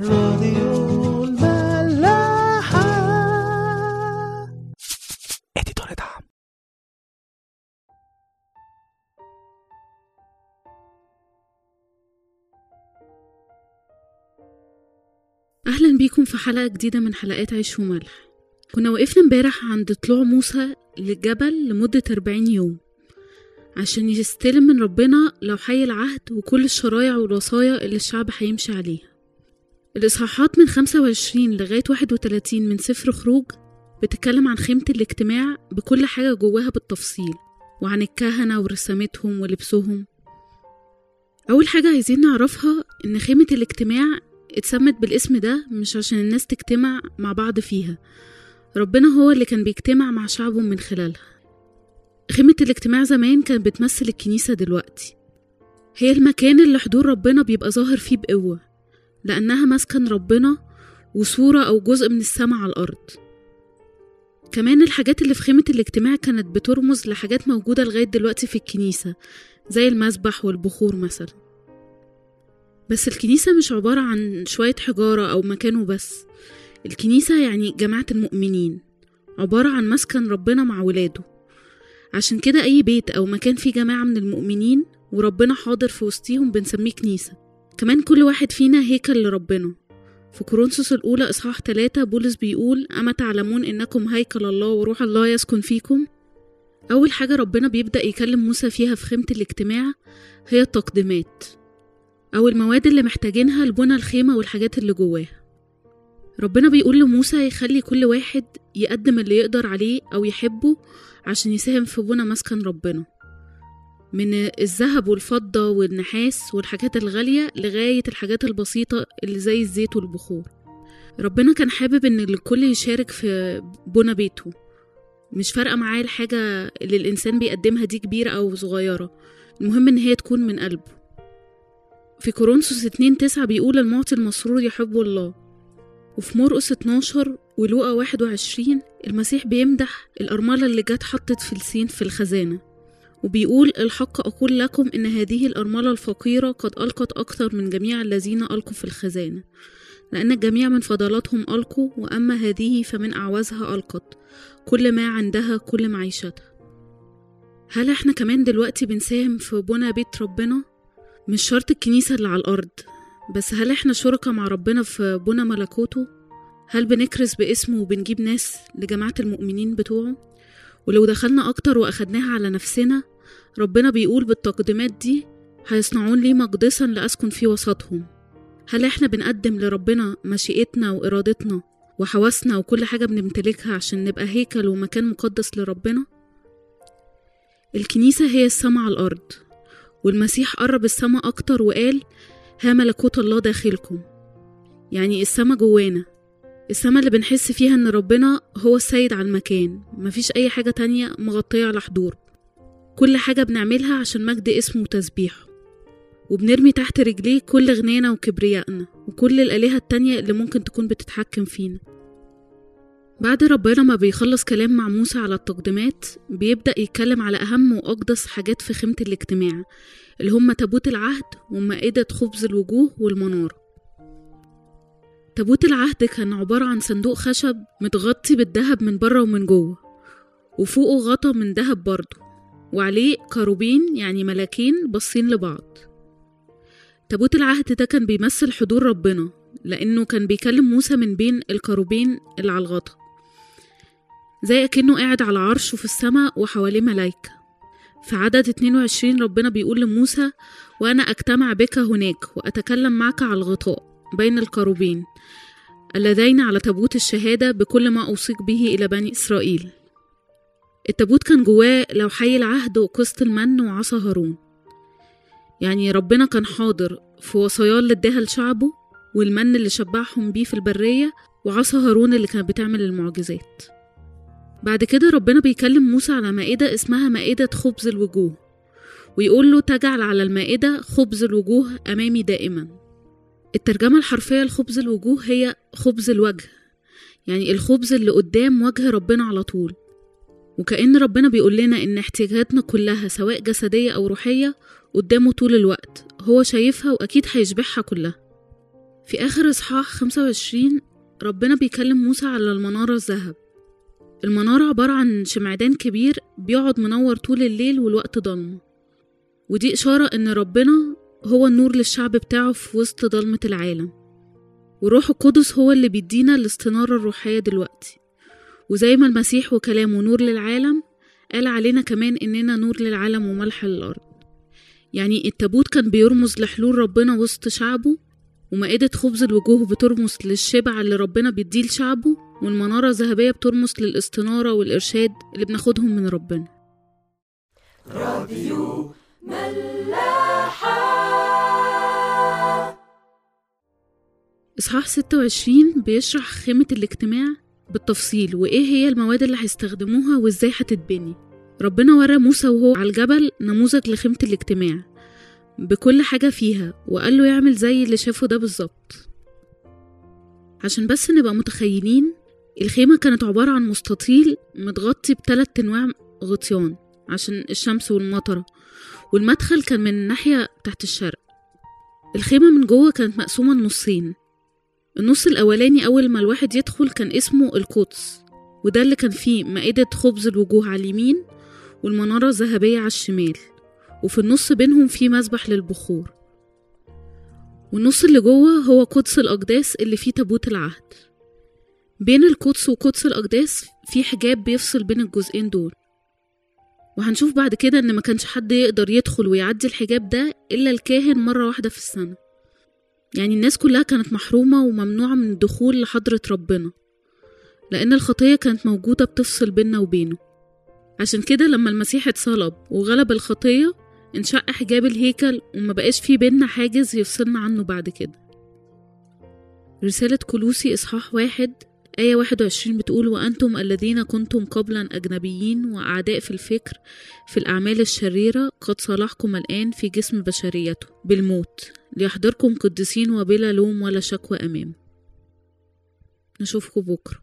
راديو الملاحة. اديتور دعم. أهلا بيكم في حلقة جديدة من حلقات عيش وملح. كنا وقفنا امبارح عند طلوع موسى للجبل لمدة 40 يوم. عشان يستلم من ربنا لو حي العهد وكل الشرايع والوصايا اللي الشعب هيمشي عليها. الإصحاحات من 25 لغاية 31 من سفر خروج بتتكلم عن خيمة الاجتماع بكل حاجة جواها بالتفصيل وعن الكهنة ورسامتهم ولبسهم. أول حاجة عايزين نعرفها إن خيمة الاجتماع اتسمت بالاسم ده مش عشان الناس تجتمع مع بعض فيها. ربنا هو اللي كان بيجتمع مع شعبه من خلالها. خيمة الاجتماع زمان كانت بتمثل الكنيسة دلوقتي. هي المكان اللي حضور ربنا بيبقى ظاهر فيه بقوة. لأنها مسكن ربنا وصورة أو جزء من السماء على الأرض. كمان الحاجات اللي في خيمة الاجتماع كانت بترمز لحاجات موجودة لغاية دلوقتي في الكنيسة زي المسبح والبخور مثلا. بس الكنيسة مش عبارة عن شوية حجارة أو مكانه بس الكنيسة يعني جماعة المؤمنين عبارة عن مسكن ربنا مع ولاده. عشان كده أي بيت أو مكان فيه جماعة من المؤمنين وربنا حاضر في وسطيهم بنسميه كنيسة. كمان كل واحد فينا هيكل لربنا. في كورنثوس الأولى إصحاح 3 بولس بيقول أما تعلمون إنكم هيكل الله وروح الله يسكن فيكم؟ أول حاجة ربنا بيبدأ يكلم موسى فيها في خيمة الاجتماع هي التقديمات أو المواد اللي محتاجينها لبنى الخيمة والحاجات اللي جواها. ربنا بيقول لموسى يخلي كل واحد يقدم اللي يقدر عليه أو يحبه عشان يساهم في بنى مسكن ربنا. من الذهب والفضة والنحاس والحاجات الغالية لغاية الحاجات البسيطة اللي زي الزيت والبخور. ربنا كان حابب إن الكل يشارك في بنى بيته. مش فارقة معاه الحاجة اللي الإنسان بيقدمها دي كبيرة أو صغيرة. المهم إن هي تكون من قلبه. في كورنثوس 2 9 بيقول المعطي المسرور يحب الله. وفي مرقس 12 ولوقا 21 المسيح بيمدح الأرملة اللي جت حطت فلسين في الخزانة. وبيقول الحق أقول لكم إن هذه الأرملة الفقيرة قد ألقت أكثر من جميع الذين ألقوا في الخزانة لأن الجميع من فضلاتهم ألقوا وأما هذه فمن أعوازها ألقت كل ما عندها كل معيشتها هل إحنا كمان دلوقتي بنساهم في بنى بيت ربنا؟ مش شرط الكنيسة اللي على الأرض بس هل إحنا شركة مع ربنا في بنى ملكوته؟ هل بنكرس باسمه وبنجيب ناس لجماعة المؤمنين بتوعه؟ ولو دخلنا أكتر وأخدناها على نفسنا ربنا بيقول بالتقديمات دي هيصنعون لي مقدسا لأسكن في وسطهم. هل إحنا بنقدم لربنا مشيئتنا وإرادتنا وحواسنا وكل حاجة بنمتلكها عشان نبقى هيكل ومكان مقدس لربنا؟ الكنيسة هي السما على الأرض والمسيح قرب السما أكتر وقال ها ملكوت الله داخلكم. يعني السما جوانا. السما اللي بنحس فيها إن ربنا هو السيد على المكان مفيش أي حاجة تانية مغطية على حضوره كل حاجة بنعملها عشان مجد اسمه وتسبيحه. وبنرمي تحت رجليه كل غنانا وكبريائنا وكل الآلهة التانية اللي ممكن تكون بتتحكم فينا. بعد ربنا ما بيخلص كلام مع موسى على التقديمات بيبدأ يتكلم على أهم وأقدس حاجات في خيمة الاجتماع اللي هم تابوت العهد ومائدة خبز الوجوه والمنار. تابوت العهد كان عبارة عن صندوق خشب متغطي بالذهب من بره ومن جوه وفوقه غطا من ذهب برضه. وعليه كروبين يعني ملاكين باصين لبعض. تابوت العهد ده كان بيمثل حضور ربنا لأنه كان بيكلم موسى من بين الكروبين اللي على الغطا. زي أكنه قاعد على عرشه في السماء وحواليه ملايكة. في عدد 22 ربنا بيقول لموسى وأنا أجتمع بك هناك وأتكلم معك على الغطاء بين الكروبين اللذين على تابوت الشهادة بكل ما أوصيك به إلى بني إسرائيل. التابوت كان جواه لوحي العهد وقسط المن وعصا هارون. يعني ربنا كان حاضر في وصاياه اللي اداها لشعبه والمن اللي شبعهم بيه في البرية وعصا هارون اللي كانت بتعمل المعجزات. بعد كده ربنا بيكلم موسى على مائدة اسمها مائدة خبز الوجوه ويقول له تجعل على المائدة خبز الوجوه أمامي دائما. الترجمة الحرفية لخبز الوجوه هي خبز الوجه يعني الخبز اللي قدام وجه ربنا على طول. وكأن ربنا بيقول لنا إن احتياجاتنا كلها سواء جسدية أو روحية قدامه طول الوقت هو شايفها وأكيد هيشبعها كلها. في آخر إصحاح 25 ربنا بيكلم موسى على المنارة الذهب. المنارة عبارة عن شمعدان كبير بيقعد منور طول الليل والوقت ضلمة. ودي إشارة إن ربنا هو النور للشعب بتاعه في وسط ضلمة العالم. وروح القدس هو اللي بيدينا الاستنارة الروحية دلوقتي. وزي ما المسيح وكلامه نور للعالم قال علينا كمان إننا نور للعالم وملح للأرض. يعني التابوت كان بيرمز لحلول ربنا وسط شعبه ومائدة خبز الوجوه بترمز للشبع اللي ربنا بيديه لشعبه والمنارة الذهبية بترمز للاستنارة والإرشاد اللي بناخدهم من ربنا. إصحاح 26 بيشرح خيمة الاجتماع بالتفصيل وإيه هي المواد اللي هيستخدموها وإزاي هتتبني؟ ربنا ورى موسى وهو على الجبل نموذج لخيمة الاجتماع بكل حاجة فيها وقال له يعمل زي اللي شافه ده بالظبط. عشان بس نبقى متخيلين الخيمة كانت عبارة عن مستطيل متغطي بتلات أنواع غطيان عشان الشمس والمطرة والمدخل كان من الناحية تحت الشرق. الخيمة من جوه كانت مقسومة لنصين النص الأولاني أول ما الواحد يدخل كان اسمه القدس وده اللي كان فيه مائدة خبز الوجوه على اليمين والمنارة الذهبية على الشمال وفي النص بينهم في مسبح للبخور. والنص اللي جوه هو قدس الأقداس اللي فيه تابوت العهد. بين القدس وقدس الأقداس في حجاب بيفصل بين الجزئين دول. وهنشوف بعد كده إن ما كانش حد يقدر يدخل ويعدي الحجاب ده إلا الكاهن مرة واحدة في السنة. يعني الناس كلها كانت محرومة وممنوعة من الدخول لحضرة ربنا لأن الخطية كانت موجودة بتفصل بيننا وبينه. عشان كده لما المسيح اتصلب وغلب الخطية انشق حجاب الهيكل وما بقاش فيه بينا حاجز يفصلنا عنه بعد كده. رسالة كلوسي إصحاح واحد آية واحد وعشرين بتقول وأنتم الذين كنتم قبلا أجنبيين وأعداء في الفكر في الأعمال الشريرة قد صالحكم الآن في جسم بشريته بالموت ليحضركم قديسين وبلا لوم ولا شكوى أمامه نشوفكم بكرة.